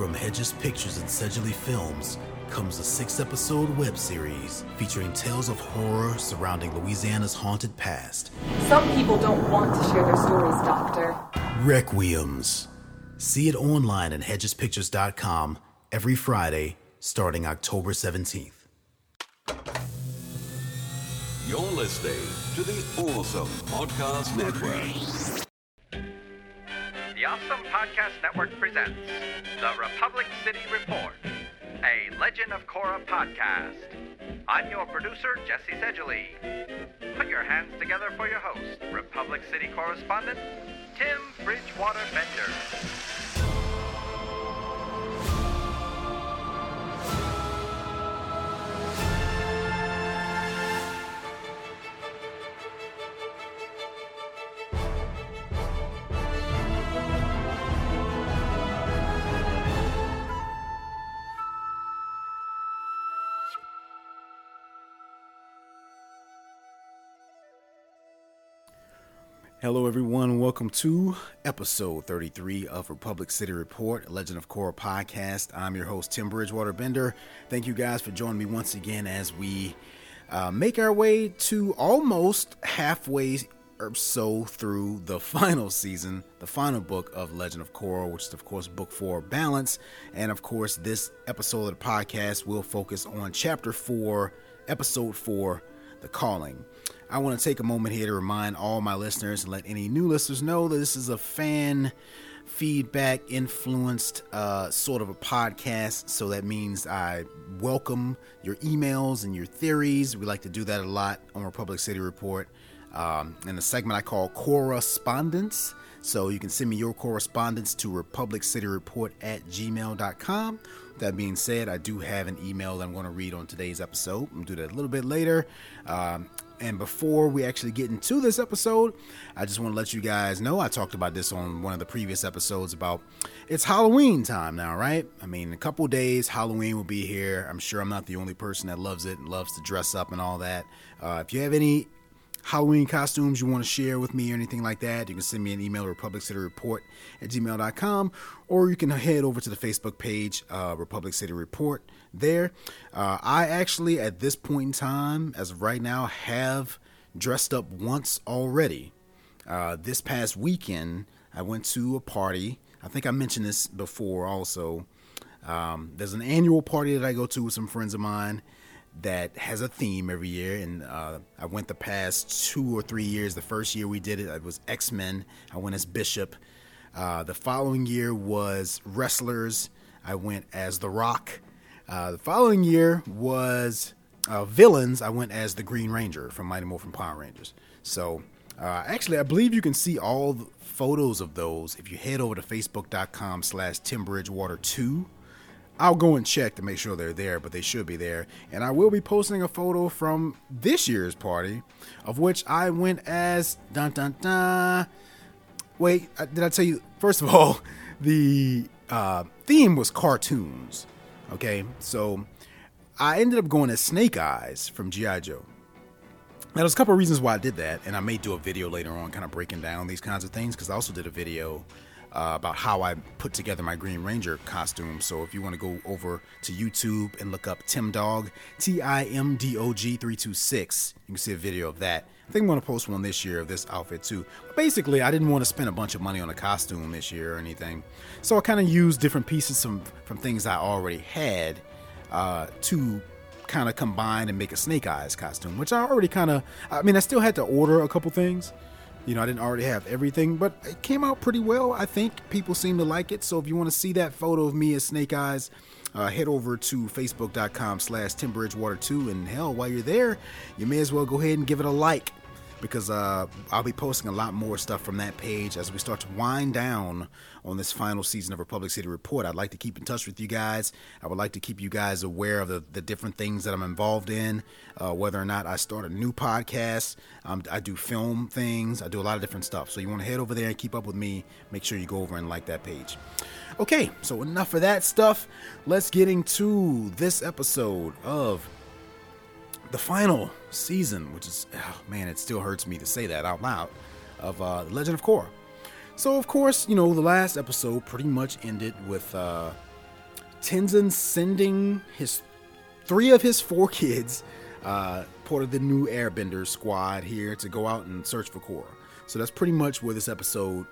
From Hedges Pictures and Sedgley Films comes a six episode web series featuring tales of horror surrounding Louisiana's haunted past. Some people don't want to share their stories, Doctor. Requiems. See it online at hedgespictures.com every Friday starting October 17th. You're listening to the Awesome Podcast Network. The Awesome Podcast Network presents The Republic City Report, a Legend of Korra podcast. I'm your producer, Jesse Sedgley. Put your hands together for your host, Republic City correspondent, Tim Bridgewater Bender. Hello, everyone. Welcome to episode 33 of Republic City Report, Legend of Korra podcast. I'm your host, Tim Bridgewater Bender. Thank you guys for joining me once again as we uh, make our way to almost halfway or so through the final season, the final book of Legend of Korra, which is, of course, book four, Balance. And of course, this episode of the podcast will focus on chapter four, episode four, The Calling. I want to take a moment here to remind all my listeners and let any new listeners know that this is a fan feedback influenced uh, sort of a podcast. So that means I welcome your emails and your theories. We like to do that a lot on Republic City Report. Um, in the segment I call Correspondence. So you can send me your correspondence to republiccityreport at gmail.com. That being said, I do have an email that I'm going to read on today's episode. To do that a little bit later. Um, and before we actually get into this episode, I just want to let you guys know I talked about this on one of the previous episodes about it's Halloween time now, right? I mean, a couple days, Halloween will be here. I'm sure I'm not the only person that loves it and loves to dress up and all that. Uh, if you have any Halloween costumes you want to share with me or anything like that, you can send me an email republiccityreport at gmail.com or you can head over to the Facebook page, uh, Republic City Report. There, uh, I actually, at this point in time, as of right now, have dressed up once already. Uh, this past weekend, I went to a party. I think I mentioned this before also. Um, there's an annual party that I go to with some friends of mine that has a theme every year. And uh, I went the past two or three years. The first year we did it, it was X Men. I went as Bishop. Uh, the following year was Wrestlers. I went as The Rock. Uh, the following year was uh, Villains. I went as the Green Ranger from Mighty Morphin Power Rangers. So uh, actually, I believe you can see all the photos of those if you head over to facebook.com slash timbridgewater2 I'll go and check to make sure they're there, but they should be there. And I will be posting a photo from this year's party, of which I went as dun dun dun. Wait, uh, did I tell you? First of all, the uh, theme was cartoons. Okay, so I ended up going as Snake Eyes from G.I. Joe. Now, there's a couple of reasons why I did that, and I may do a video later on kind of breaking down these kinds of things because I also did a video uh, about how I put together my Green Ranger costume. So if you want to go over to YouTube and look up Tim Dog, T I M D O G 326, you can see a video of that. I think I'm going to post one this year of this outfit too. But basically, I didn't want to spend a bunch of money on a costume this year or anything. So I kind of used different pieces from, from things I already had uh, to kind of combine and make a Snake Eyes costume, which I already kind of, I mean, I still had to order a couple things. You know, I didn't already have everything, but it came out pretty well. I think people seem to like it. So if you want to see that photo of me as Snake Eyes, uh, head over to facebook.com slash timbridgewater2. And hell, while you're there, you may as well go ahead and give it a like because uh, I'll be posting a lot more stuff from that page as we start to wind down on this final season of Republic City Report. I'd like to keep in touch with you guys. I would like to keep you guys aware of the, the different things that I'm involved in, uh, whether or not I start a new podcast. Um, I do film things, I do a lot of different stuff. So you want to head over there and keep up with me. Make sure you go over and like that page. Okay, so enough of that stuff. Let's get into this episode of the final season, which is, oh, man, it still hurts me to say that out loud, of uh, Legend of Korra. So, of course, you know, the last episode pretty much ended with uh, Tenzin sending his three of his four kids, uh, part of the new Airbender squad here, to go out and search for Korra. So that's pretty much where this episode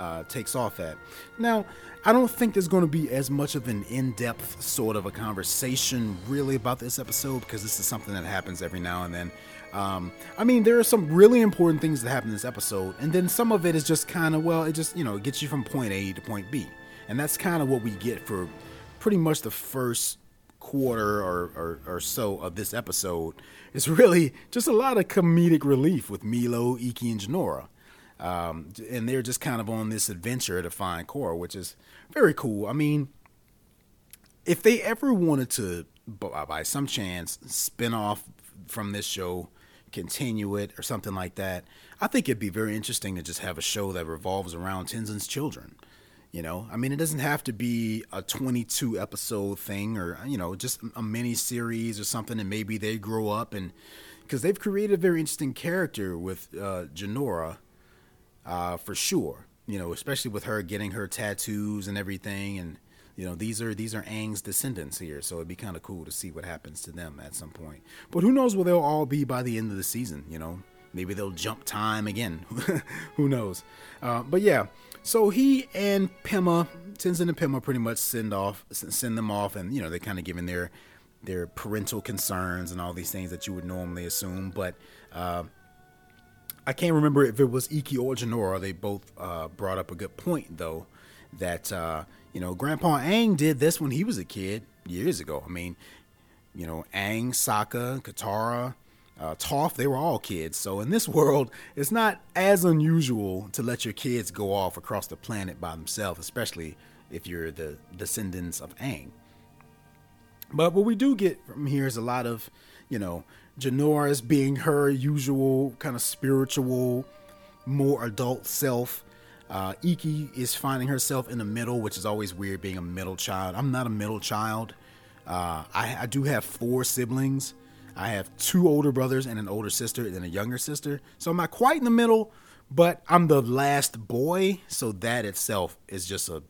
uh, takes off at. Now, I don't think there's going to be as much of an in depth sort of a conversation really about this episode because this is something that happens every now and then. Um, I mean, there are some really important things that happen in this episode, and then some of it is just kind of, well, it just, you know, it gets you from point A to point B. And that's kind of what we get for pretty much the first quarter or, or, or, so of this episode. It's really just a lot of comedic relief with Meelo, Ikki, and Jinora. Um, and they're just kind of on this adventure to find Korra, which is very cool. I mean, if they ever wanted to, by some chance, spin off from this show, continue it, or something like that, I think it'd be very interesting to just have a show that revolves around Tenzin's children. You know, I mean, it doesn't have to be a 22 episode thing or, you know, just a mini series or something, and maybe they grow up and because they've created a very interesting character with uh, Jinora uh, for sure. You know, especially with her getting her tattoos and everything, and you know these are these are Aang's descendants here, so it'd be kind of cool to see what happens to them at some point. But who knows where they'll all be by the end of the season? You know, maybe they'll jump time again. who knows? Uh, but yeah, so he and Pema, Tenzin and Pema, pretty much send off, send them off, and you know they're kind of giving their their parental concerns and all these things that you would normally assume, but. Uh, I can't remember if it was Ikki or Jinora. They both uh, brought up a good point, though, that uh, you know Grandpa Aang did this when he was a kid years ago. I mean, you know, Aang, Sokka, Katara, uh, Toph, they were all kids. So in this world, it's not as unusual to let your kids go off across the planet by themselves, especially if you're the descendants of Aang. But what we do get from here is a lot of, you know, Jinora's being her usual kind of spiritual, more adult self. Uh, Ikki is finding herself in the middle, which is always weird being a middle child. I'm not a middle child. Uh, I, I, do have four siblings. I have two older brothers and an older sister and a younger sister. So I'm not quite in the middle, but I'm the last boy. So that itself is just a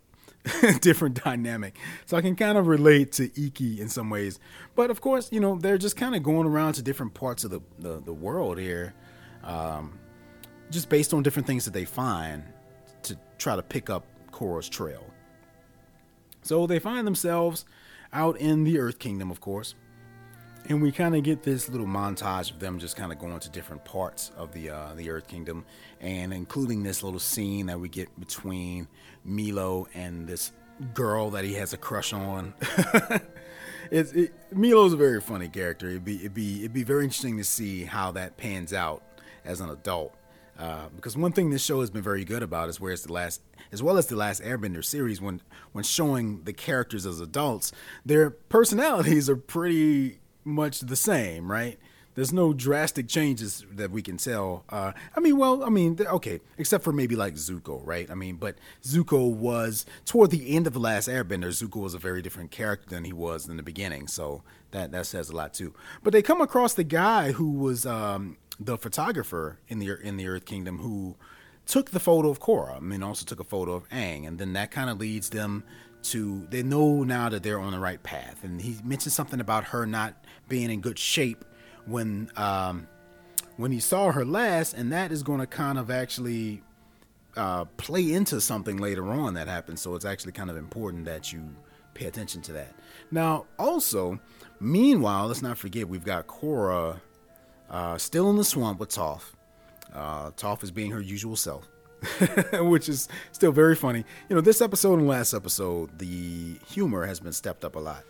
different dynamic. So I can kind of relate to Ikki in some ways. But of course, you know, they're just kind of going around to different parts of the, the, the world here, um, just based on different things that they find to try to pick up Korra's trail. So they find themselves out in the Earth Kingdom, of course. And we kind of get this little montage of them just kind of going to different parts of the uh, the Earth Kingdom, and including this little scene that we get between Meelo and this girl that he has a crush on. it's it, Meelo's a very funny character. It'd be it'd be it'd be very interesting to see how that pans out as an adult. Uh, because one thing this show has been very good about is where it's the last, as well as the last Airbender series, when when showing the characters as adults, their personalities are pretty much the same, right? There's no drastic changes that we can tell. Uh, I mean, well, I mean, okay, except for maybe like Zuko, right? I mean, but Zuko was toward the end of the last Airbender. Zuko was a very different character than he was in the beginning, so that that says a lot too. But they come across the guy who was um, the photographer in the in the Earth Kingdom who took the photo of Korra. I mean, also took a photo of Aang, and then that kind of leads them to they know now that they're on the right path. And he mentioned something about her not being in good shape when um, when he saw her last, and that is going to kind of actually uh, play into something later on that happens. So it's actually kind of important that you pay attention to that. Now, also, meanwhile, let's not forget we've got Korra uh, still in the swamp with Toph. Uh, Toph is being her usual self. which is still very funny. You know, this episode and last episode, the humor has been stepped up a lot.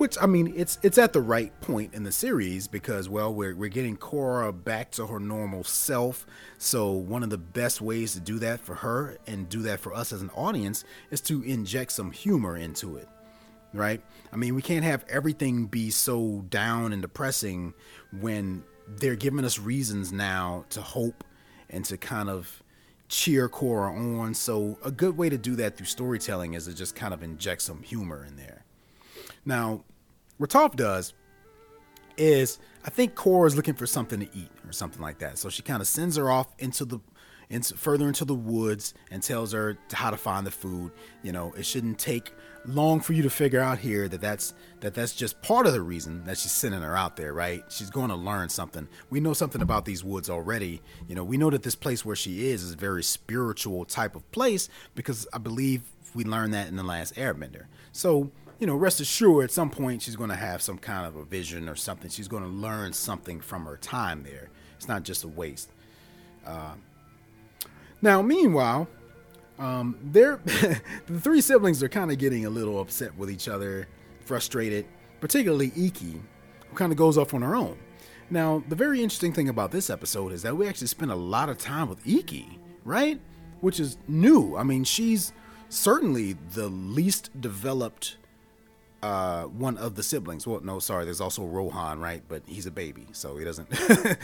Which I mean, it's it's at the right point in the series because well, we're we're getting Korra back to her normal self. So one of the best ways to do that for her and do that for us as an audience is to inject some humor into it. Right? I mean, we can't have everything be so down and depressing when they're giving us reasons now to hope and to kind of cheer Korra on. So a good way to do that through storytelling is to just kind of inject some humor in there. Now, what Toph does is I think Korra is looking for something to eat or something like that. So she kind of sends her off into the into further into the woods and tells her how to find the food. You know, it shouldn't take long for you to figure out here that that's that that's just part of the reason that she's sending her out there, right? She's going to learn something. We know something about these woods already. You know, we know that this place where she is is a very spiritual type of place because I believe we learned that in the last Airbender. So you know, rest assured, at some point she's going to have some kind of a vision or something. She's going to learn something from her time there. It's not just a waste. Uh, now, meanwhile, um, they're the three siblings are kind of getting a little upset with each other, frustrated, particularly Ikki, who kind of goes off on her own. Now, the very interesting thing about this episode is that we actually spend a lot of time with Ikki, right? Which is new. I mean, she's certainly the least developed uh, one of the siblings. Well, no, sorry, there's also Rohan, right? But he's a baby, so he doesn't.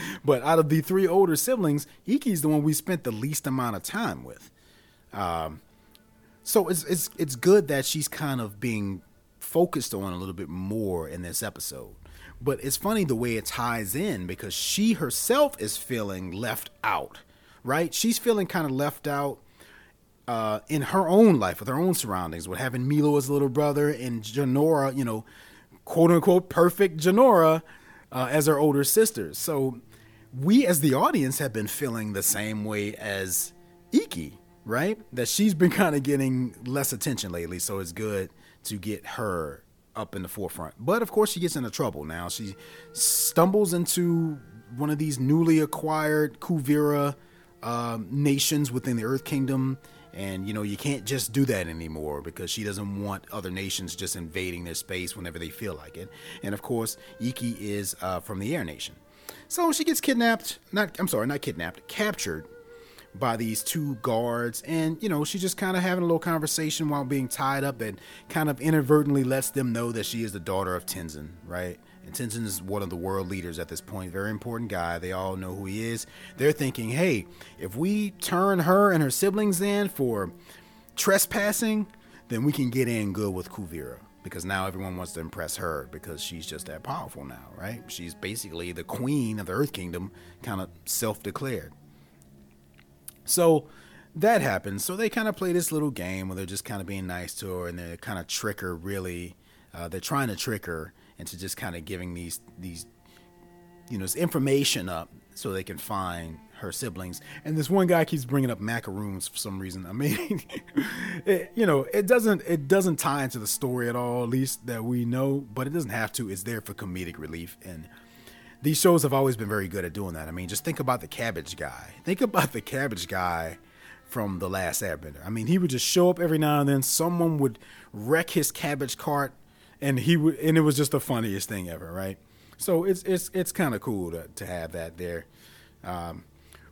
but out of the three older siblings, Ikki's the one we spent the least amount of time with. Um, so it's it's it's good that she's kind of being focused on a little bit more in this episode. But it's funny the way it ties in because she herself is feeling left out, right? She's feeling kind of left out uh, in her own life with her own surroundings, with having Meelo as a little brother and Jinora, you know, quote unquote perfect Jinora uh, as her older sister. So we as the audience have been feeling the same way as Ikki, right? That she's been kind of getting less attention lately. So it's good to get her up in the forefront. But of course, she gets into trouble now. She stumbles into one of these newly acquired Kuvira um, nations within the Earth Kingdom and you know, you can't just do that anymore because she doesn't want other nations just invading their space whenever they feel like it. And of course, Ikki is uh, from the Air Nation. So she gets kidnapped, not I'm sorry, not kidnapped, captured by these two guards and you know she's just kind of having a little conversation while being tied up and kind of inadvertently lets them know that she is the daughter of Tenzin, right? And Tenzin is one of the world leaders at this point, very important guy. They all know who he is. They're thinking, hey, if we turn her and her siblings in for trespassing, then we can get in good with Kuvira. Because now everyone wants to impress her because she's just that powerful now, right? She's basically the queen of the Earth Kingdom, kind of self declared. So that happens. So they kind of play this little game where they're just kind of being nice to her and they're kind of trick her, really. Uh, they're trying to trick her into just kind of giving these these you know this information up so they can find her siblings. And this one guy keeps bringing up macaroons for some reason. I mean, it, you know, it doesn't it doesn't tie into the story at all, at least that we know. But it doesn't have to. It's there for comedic relief, and these shows have always been very good at doing that. I mean, just think about the Cabbage Guy. Think about the Cabbage Guy from the last Airbender. I mean, he would just show up every now and then. Someone would wreck his cabbage cart and he would, and it was just the funniest thing ever, right? So it's it's it's kind of cool to to have that there, um,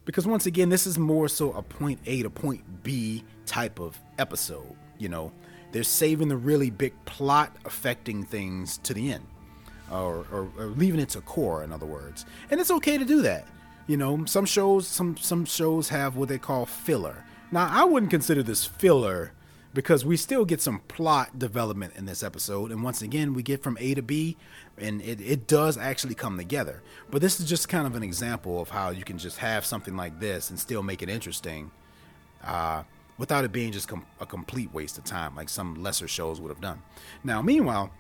because once again, this is more so a point A to point B type of episode. You know, they're saving the really big plot affecting things to the end, or, or, or leaving it to core, in other words, and it's okay to do that. You know, some shows some some shows have what they call filler. Now, I wouldn't consider this filler because we still get some plot development in this episode. And once again, we get from A to B, and it, it does actually come together. But this is just kind of an example of how you can just have something like this and still make it interesting uh, without it being just com- a complete waste of time, like some lesser shows would have done. Now, meanwhile,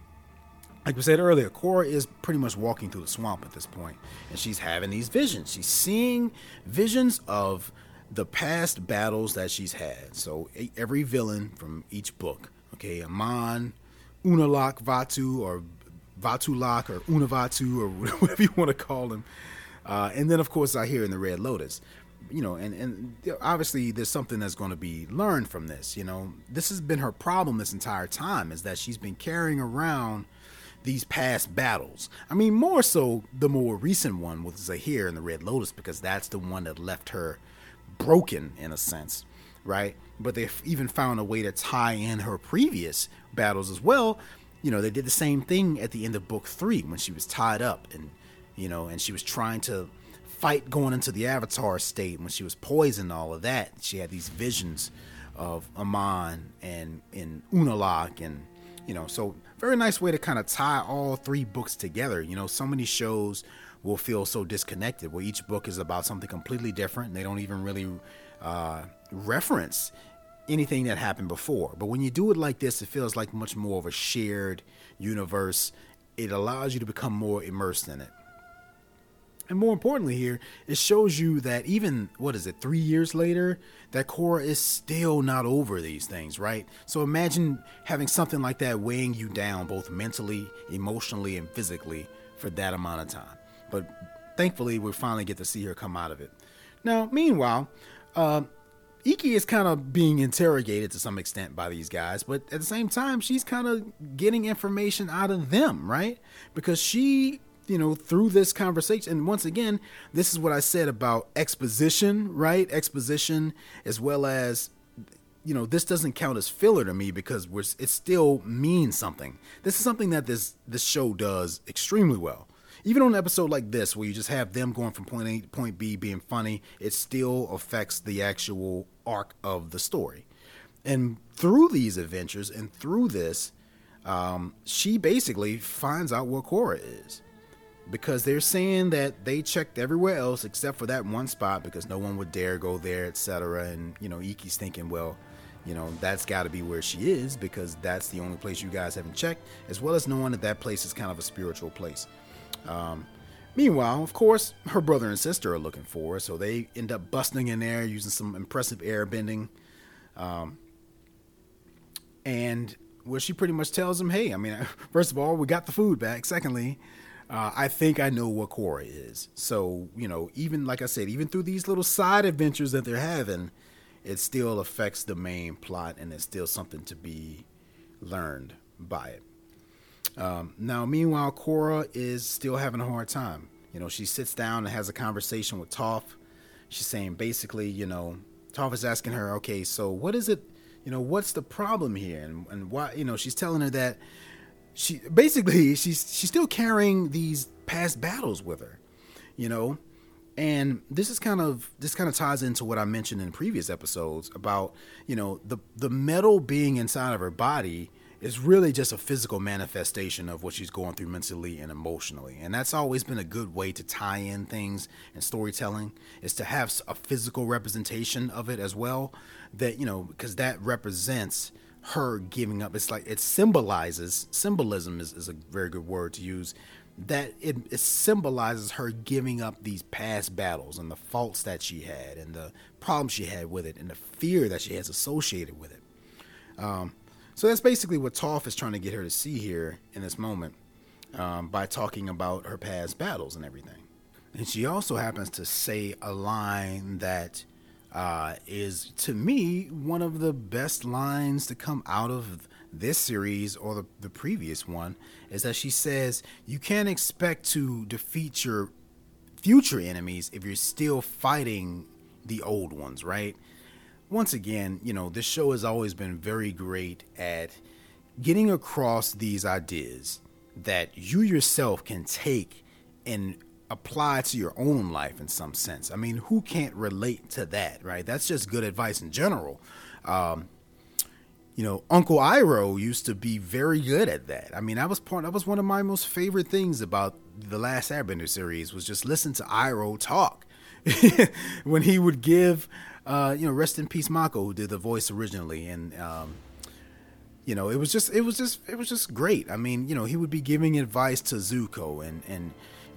like we said earlier, Korra is pretty much walking through the swamp at this point, and she's having these visions. She's seeing visions of the past battles that she's had. So every villain from each book, okay, Amon, Unalaq Vatu, or Vatulak, or Unavatu, or whatever you want to call him. Uh, and then, of course, I hear in the Red Lotus. You know, and, and obviously there's something that's going to be learned from this. You know, this has been her problem this entire time is that she's been carrying around these past battles. I mean, more so the more recent one with Zahir and the Red Lotus because that's the one that left her broken in a sense, right? But they've even found a way to tie in her previous battles as well. You know, they did the same thing at the end of book three when she was tied up and, you know, and she was trying to fight going into the Avatar state when she was poisoned, all of that. She had these visions of Amon and, and Unalaq and, you know, so very nice way to kind of tie all three books together. You know, so many shows will feel so disconnected where each book is about something completely different and they don't even really uh, reference anything that happened before. But when you do it like this, it feels like much more of a shared universe. It allows you to become more immersed in it. And more importantly, here, it shows you that even, what is it, three years later, that Korra is still not over these things, right? So imagine having something like that weighing you down, both mentally, emotionally, and physically, for that amount of time. But thankfully, we finally get to see her come out of it. Now, meanwhile, uh, Ikki is kind of being interrogated to some extent by these guys, but at the same time, she's kind of getting information out of them, right? Because she, you know, through this conversation, and once again, this is what I said about exposition, right? Exposition, as well as, you know, this doesn't count as filler to me because it still means something. This is something that this this show does extremely well even on an episode like this where you just have them going from point A to point B being funny, it still affects the actual arc of the story. And through these adventures and through this, um, she basically finds out what Korra is. Because they're saying that they checked everywhere else except for that one spot because no one would dare go there, etc. And, you know, Ikki's thinking, well, you know, that's got to be where she is because that's the only place you guys haven't checked, as well as knowing that that place is kind of a spiritual place. Um, meanwhile, of course, her brother and sister are looking for her, so they end up busting in there using some impressive air bending. Um, and well, she pretty much tells them, hey, I mean, first of all, we got the food back. Secondly, uh, I think I know what Korra is. So, you know, even like I said, even through these little side adventures that they're having, it still affects the main plot and it's still something to be learned by it. Um, now, meanwhile, Korra is still having a hard time. You know, she sits down and has a conversation with Toph. She's saying basically, you know, Toph is asking her, okay, so what is it, you know, what's the problem here? And, and why, you know, she's telling her that she basically she's she's still carrying these past battles with her, you know, and this is kind of this kind of ties into what I mentioned in previous episodes about you know the the metal being inside of her body is really just a physical manifestation of what she's going through mentally and emotionally. And that's always been a good way to tie in things and storytelling is to have a physical representation of it as well. That, you know, because that represents her giving up. It's like it symbolizes, symbolism is, is a very good word to use. That it, it symbolizes her giving up these past battles and the faults that she had and the problems she had with it and the fear that she has associated with it. Um, so that's basically what Toph is trying to get her to see here in this moment um, by talking about her past battles and everything. And she also happens to say a line that uh, is, to me, one of the best lines to come out of this series or the, the previous one is that she says, You can't expect to defeat your future enemies if you're still fighting the old ones, right? Once again, you know, this show has always been very great at getting across these ideas that you yourself can take and apply to your own life in some sense. I mean, who can't relate to that, right? That's just good advice in general. Um, you know, Uncle Iroh used to be very good at that. I mean, that was part. That was one of my most favorite things about the last Airbender series was just listen to Iroh talk when he would give uh, you know, rest in peace, Mako, who did the voice originally, and um, you know, it was just, it was just, it was just great. I mean, you know, he would be giving advice to Zuko, and and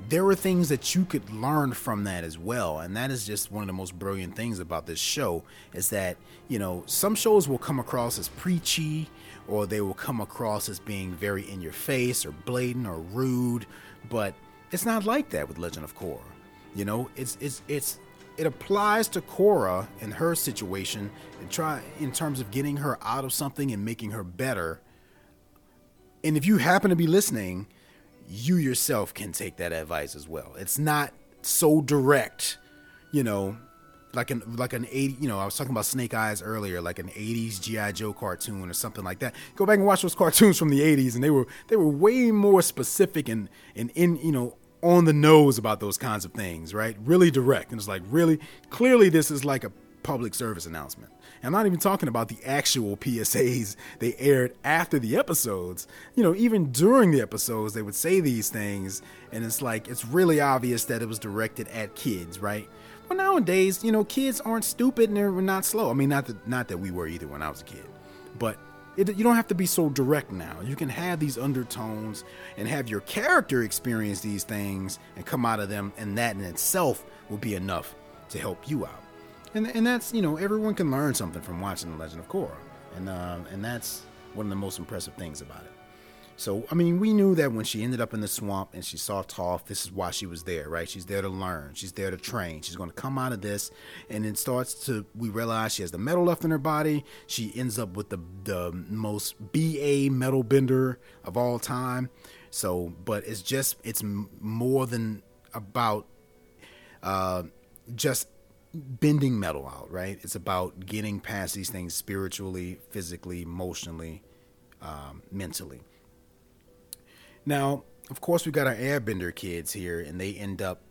there were things that you could learn from that as well, and that is just one of the most brilliant things about this show is that you know some shows will come across as preachy, or they will come across as being very in your face or blatant or rude, but it's not like that with Legend of Korra. You know, it's it's it's it applies to Korra in her situation and try in terms of getting her out of something and making her better. And if you happen to be listening, you yourself can take that advice as well. It's not so direct, you know, like an like an 80, you know, I was talking about Snake Eyes earlier, like an 80s GI Joe cartoon or something like that. Go back and watch those cartoons from the 80s and they were they were way more specific and and in, you know, on the nose about those kinds of things, right? Really direct. And it's like, really, clearly, this is like a public service announcement. I'm not even talking about the actual PSAs they aired after the episodes. You know, even during the episodes, they would say these things, and it's like, it's really obvious that it was directed at kids, right? Well, nowadays, you know, kids aren't stupid and they're not slow. I mean, not that not that we were either when I was a kid, but it, you don't have to be so direct now. You can have these undertones and have your character experience these things and come out of them, and that in itself will be enough to help you out. And and that's you know everyone can learn something from watching The Legend of Korra, and uh, and that's one of the most impressive things about it. So, I mean, we knew that when she ended up in the swamp and she saw Toph, this is why she was there, right? She's there to learn. She's there to train. She's going to come out of this. And it starts to, we realize she has the metal left in her body. She ends up with the, the most BA metal bender of all time. So, but it's just, it's more than about uh, just bending metal out, right? It's about getting past these things spiritually, physically, emotionally, um, mentally. Now, of course, we got our Airbender kids here, and they end up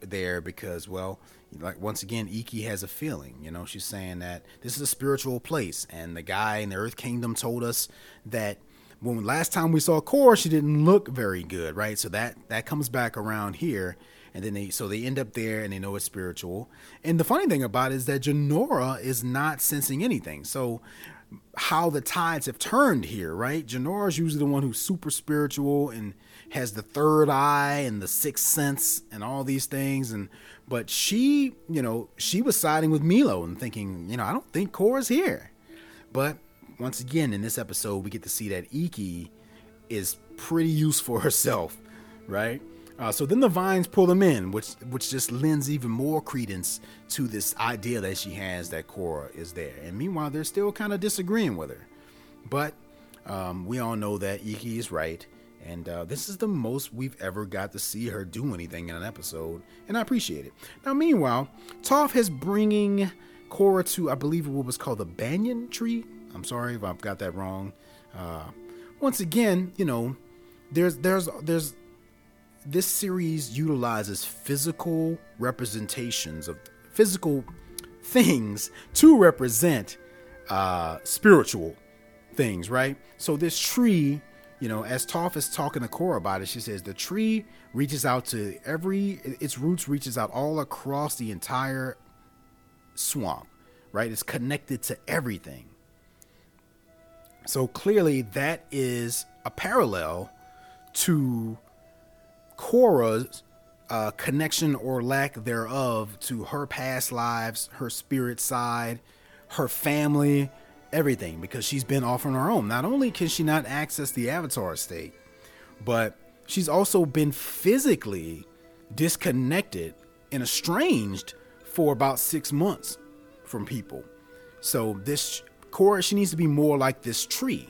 there because, well, like once again, Ikki has a feeling. You know, she's saying that this is a spiritual place, and the guy in the Earth Kingdom told us that when last time we saw Korra, she didn't look very good, right? So that that comes back around here, and then they so they end up there and they know it's spiritual. And the funny thing about it is that Jinora is not sensing anything. So how the tides have turned here, right? Jinora is usually the one who's super spiritual and has the third eye and the sixth sense and all these things. And but she, you know, she was siding with Meelo and thinking, you know, I don't think Korra's here. But once again, in this episode, we get to see that Ikki is pretty useful herself, right? Uh, so then the vines pull them in, which which just lends even more credence to this idea that she has that Korra is there. And meanwhile, they're still kind of disagreeing with her. But um, we all know that Ikki is right, and uh, this is the most we've ever got to see her do anything in an episode, and I appreciate it. Now, meanwhile, Toph is bringing Korra to, I believe, what was called the banyan tree. I'm sorry if I've got that wrong. Uh, once again, you know, there's there's there's this series utilizes physical representations of physical things to represent uh, spiritual things, right? So this tree, you know, as Toph is talking to Korra about it, she says the tree reaches out to every its roots reaches out all across the entire swamp, right? It's connected to everything. So clearly that is a parallel to Korra's uh, connection or lack thereof to her past lives, her spirit side, her family, everything, because she's been off on her own. Not only can she not access the avatar state, but she's also been physically disconnected and estranged for about six months from people. So this Korra, she needs to be more like this tree.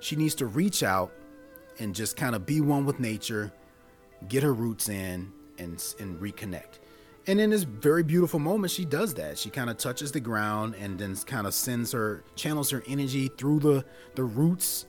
She needs to reach out and just kind of be one with nature get her roots in and and reconnect. And in this very beautiful moment, she does that. She kind of touches the ground and then kind of sends her channels her energy through the the roots.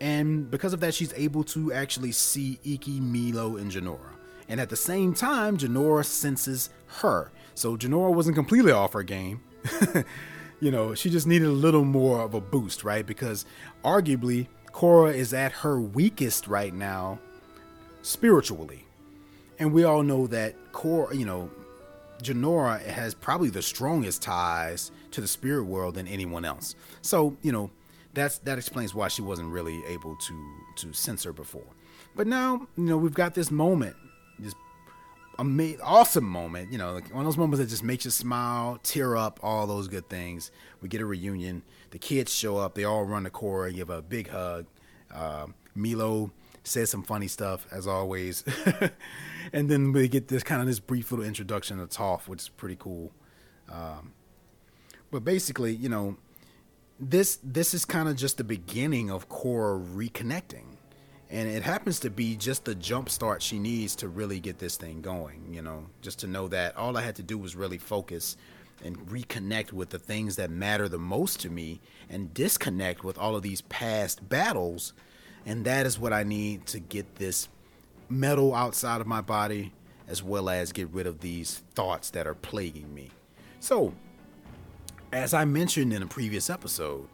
And because of that, she's able to actually see Ikki, Meelo, and Jinora. And at the same time, Jinora senses her. So Jinora wasn't completely off her game. you know, she just needed a little more of a boost, right? Because arguably, Korra is at her weakest right now spiritually. And we all know that core, you know, Jinora has probably the strongest ties to the spirit world than anyone else. So, you know, that's that explains why she wasn't really able to to sense her before. But now, you know, we've got this moment, this amazing, awesome moment. You know, like one of those moments that just makes you smile, tear up, all those good things. We get a reunion. The kids show up. They all run to Korra, give a big hug. Uh, Meelo says some funny stuff as always, and then we get this kind of this brief little introduction to Toph, which is pretty cool. Um, but basically, you know, this this is kind of just the beginning of Korra reconnecting, and it happens to be just the jump start she needs to really get this thing going. You know, just to know that all I had to do was really focus and reconnect with the things that matter the most to me and disconnect with all of these past battles and that is what I need to get this metal outside of my body, as well as get rid of these thoughts that are plaguing me. So, as I mentioned in a previous episode,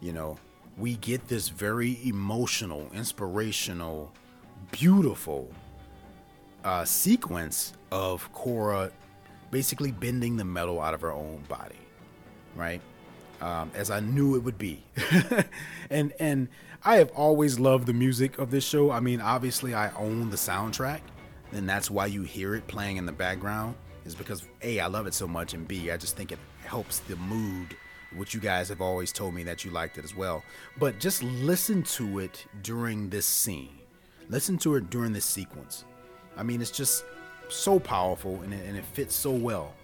you know, we get this very emotional, inspirational, beautiful uh, sequence of Korra basically bending the metal out of her own body, right? Um, as I knew it would be, and and I have always loved the music of this show. I mean, obviously, I own the soundtrack, and that's why you hear it playing in the background. Is because a I love it so much, and b I just think it helps the mood which you guys have always told me that you liked it as well. But just listen to it during this scene. Listen to it during this sequence. I mean, it's just so powerful and it, and it fits so well.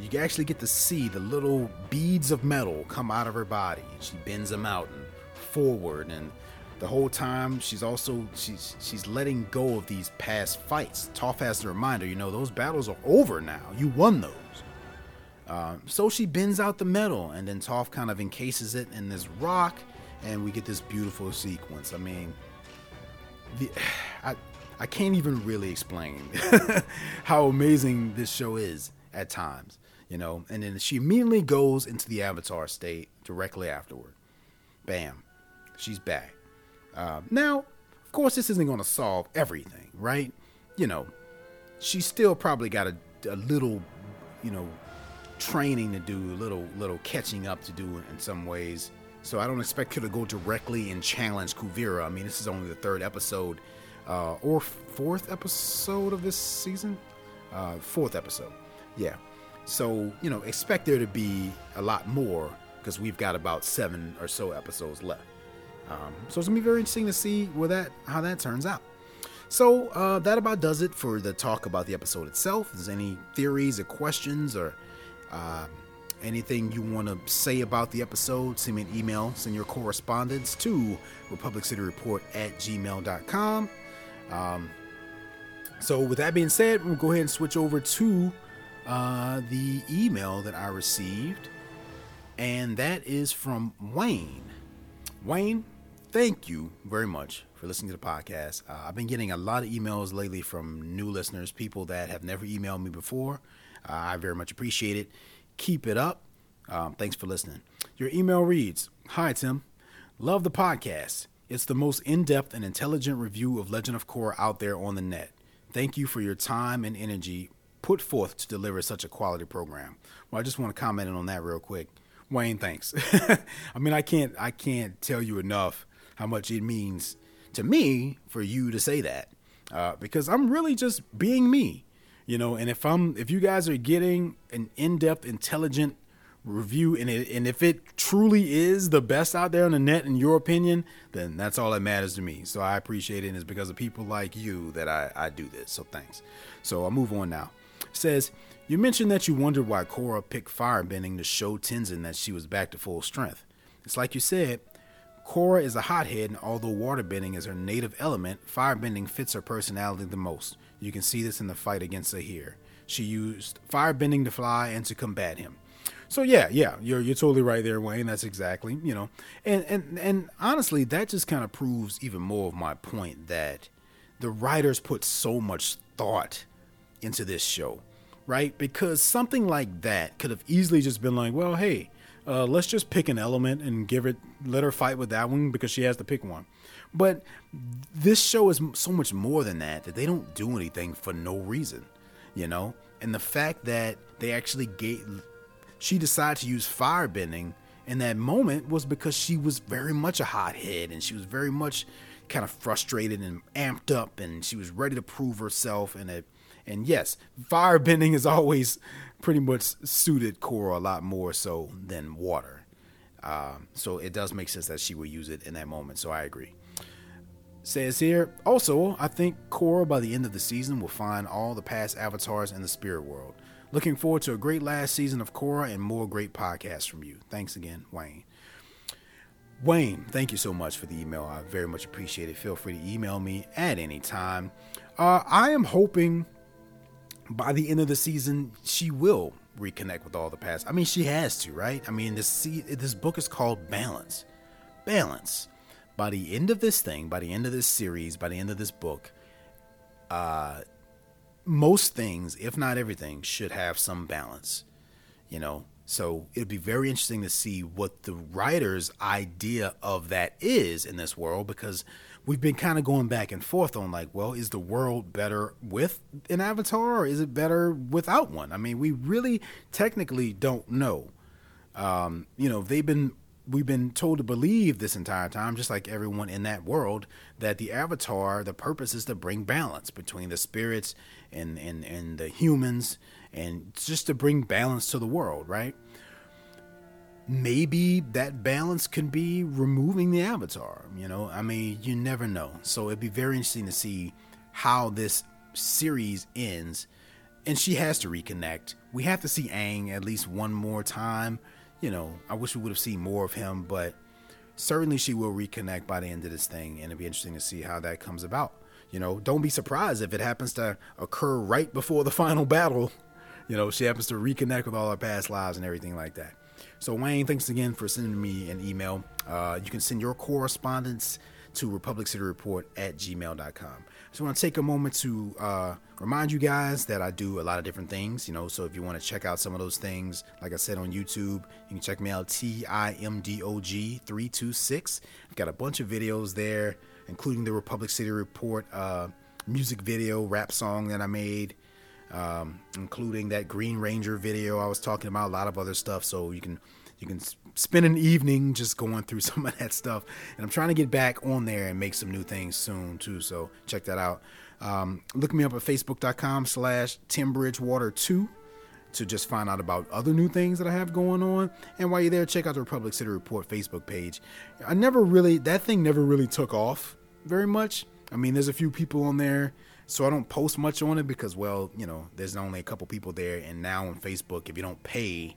You actually get to see the little beads of metal come out of her body. She bends them out and forward, and the whole time she's also she's she's letting go of these past fights. Toph has to remind her, you know, those battles are over now. You won those. Uh, so she bends out the metal, and then Toph kind of encases it in this rock, and we get this beautiful sequence. I mean, the I I can't even really explain how amazing this show is at times, you know. And then she immediately goes into the Avatar state directly afterward. Bam, she's back. Uh, now, of course, this isn't going to solve everything, right? You know, she's still probably got a, a little, you know, training to do, a little little catching up to do in some ways. So I don't expect her to go directly and challenge Kuvira. I mean, this is only the third episode uh, or fourth episode of this season. Uh, fourth episode, yeah. So you know, expect there to be a lot more because we've got about seven or so episodes left. Um, so it's gonna be very interesting to see where that how that turns out. So uh, that about does it for the talk about the episode itself. There's any theories or questions or uh, anything you want to say about the episode, send me an email, send your correspondence to republiccityreport at gmail.com. Um, so, with that being said, we'll go ahead and switch over to uh, the email that I received, and that is from Wayne. Wayne, thank you very much for listening to the podcast. Uh, I've been getting a lot of emails lately from new listeners, people that have never emailed me before. Uh, I very much appreciate it. Keep it up. Um, thanks for listening. Your email reads Hi, Tim. Love the podcast. It's the most in depth and intelligent review of Legend of Korra out there on the net. Thank you for your time and energy put forth to deliver such a quality program. Well, I just want to comment on that real quick. Wayne, thanks. I mean, I can't I can't tell you enough how much it means to me for you to say that uh, because I'm really just being me you know and if i'm if you guys are getting an in-depth intelligent review and it, and if it truly is the best out there on the net in your opinion then that's all that matters to me so i appreciate it and it's because of people like you that i i do this so thanks so i'll move on now says you mentioned that you wondered why Korra picked firebending to show Tenzin that she was back to full strength. It's like you said, Korra is a hothead, and although waterbending is her native element, firebending fits her personality the most. You can see this in the fight against Zahir. She used firebending to fly and to combat him. So yeah, yeah, you're you're totally right there, Wayne. That's exactly you know, and and and honestly, that just kind of proves even more of my point that the writers put so much thought into this show, right? Because something like that could have easily just been like, well, hey, uh, let's just pick an element and give it, let her fight with that one because she has to pick one. But this show is so much more than that, that they don't do anything for no reason, you know? And the fact that they actually gave, she decided to use firebending in that moment was because she was very much a hothead and she was very much kind of frustrated and amped up and she was ready to prove herself and it and yes firebending is always pretty much suited Korra a lot more so than water um, so it does make sense that she would use it in that moment so i agree Says here, also, I think Korra by the end of the season will find all the past avatars in the spirit world. Looking forward to a great last season of Korra and more great podcasts from you. Thanks again, Wayne. Wayne, thank you so much for the email. I very much appreciate it. Feel free to email me at any time. Uh, I am hoping by the end of the season she will reconnect with all the past. I mean, she has to, right? I mean, this this book is called Balance. Balance by the end of this thing, by the end of this series, by the end of this book, uh, most things, if not everything, should have some balance. You know, So it'd be very interesting to see what the writer's idea of that is in this world because we've been kind of going back and forth on like, well, is the world better with an avatar or is it better without one? I mean, we really technically don't know. Um, you know, they've been we've been told to believe this entire time, just like everyone in that world, that the avatar, the purpose is to bring balance between the spirits and and and the humans, and just to bring balance to the world, right? Maybe that balance can be removing the avatar. You know, I mean, you never know. So it'd be very interesting to see how this series ends. And she has to reconnect. We have to see Aang at least one more time you know, I wish we would have seen more of him, but certainly she will reconnect by the end of this thing, and it'd be interesting to see how that comes about. You know, don't be surprised if it happens to occur right before the final battle. You know, she happens to reconnect with all her past lives and everything like that. So, Wayne, thanks again for sending me an email. Uh, you can send your correspondence to republiccityreport at gmail.com. Just want to take a moment to uh, remind you guys that I do a lot of different things, you know. So if you want to check out some of those things, like I said on YouTube, you can check me out T I M D O G 326. I've got a bunch of videos there, including the Republic City Report uh, music video, rap song that I made. Um, including that Green Ranger video I was talking about, a lot of other stuff. So you can you can spend an evening just going through some of that stuff. And I'm trying to get back on there and make some new things soon too. So check that out. Um, look me up at facebook.com slash timbridgewater2 to just find out about other new things that I have going on. And while you're there, check out the Republic City Report Facebook page. I never really, that thing never really took off very much. I mean, there's a few people on there, so I don't post much on it because, well, you know, there's only a couple people there. And now on Facebook, if you don't pay,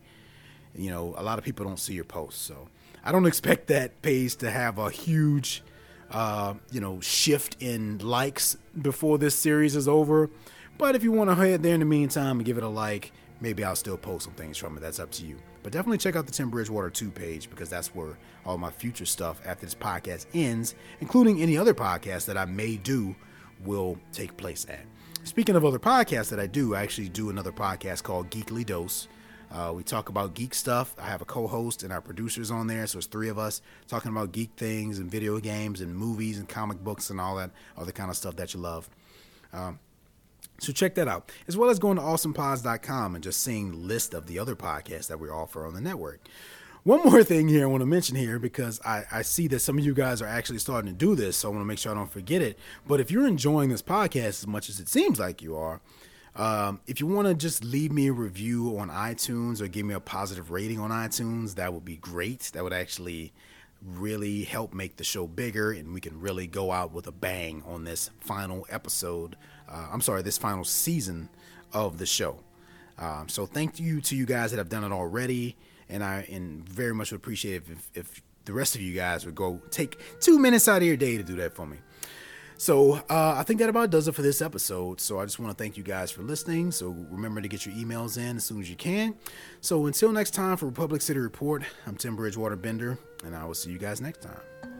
you know, a lot of people don't see your posts. So I don't expect that page to have a huge, uh, you know, shift in likes before this series is over. But if you want to head there in the meantime and give it a like, maybe I'll still post some things from it. That's up to you. But definitely check out the Tim Bridgewater 2 page because that's where all my future stuff after this podcast ends, including any other podcasts that I may do, will take place at. Speaking of other podcasts that I do, I actually do another podcast called Geekly Dose. Uh, we talk about geek stuff. I have a co-host and our producers on there, so it's three of us talking about geek things and video games and movies and comic books and all that other kind of stuff that you love. Um, so check that out, as well as going to awesomepods.com and just seeing the list of the other podcasts that we offer on the network. One more thing here I want to mention here because I, I see that some of you guys are actually starting to do this, so I want to make sure I don't forget it. But if you're enjoying this podcast as much as it seems like you are, um, if you want to just leave me a review on iTunes or give me a positive rating on iTunes, that would be great. That would actually really help make the show bigger and we can really go out with a bang on this final episode. Uh, I'm sorry, this final season of the show. Um, so thank you to you guys that have done it already, and I and very much would appreciate if, if the rest of you guys would go take two minutes out of your day to do that for me. So uh, I think that about does it for this episode. So I just want to thank you guys for listening. So remember to get your emails in as soon as you can. So until next time for Republic City Report, I'm Tim Bridgewater Bender, and I will see you guys next time.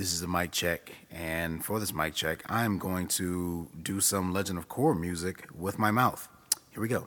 This is a mic check, and for this mic check, I am going to do some Legend of Korra music with my mouth. Here we go.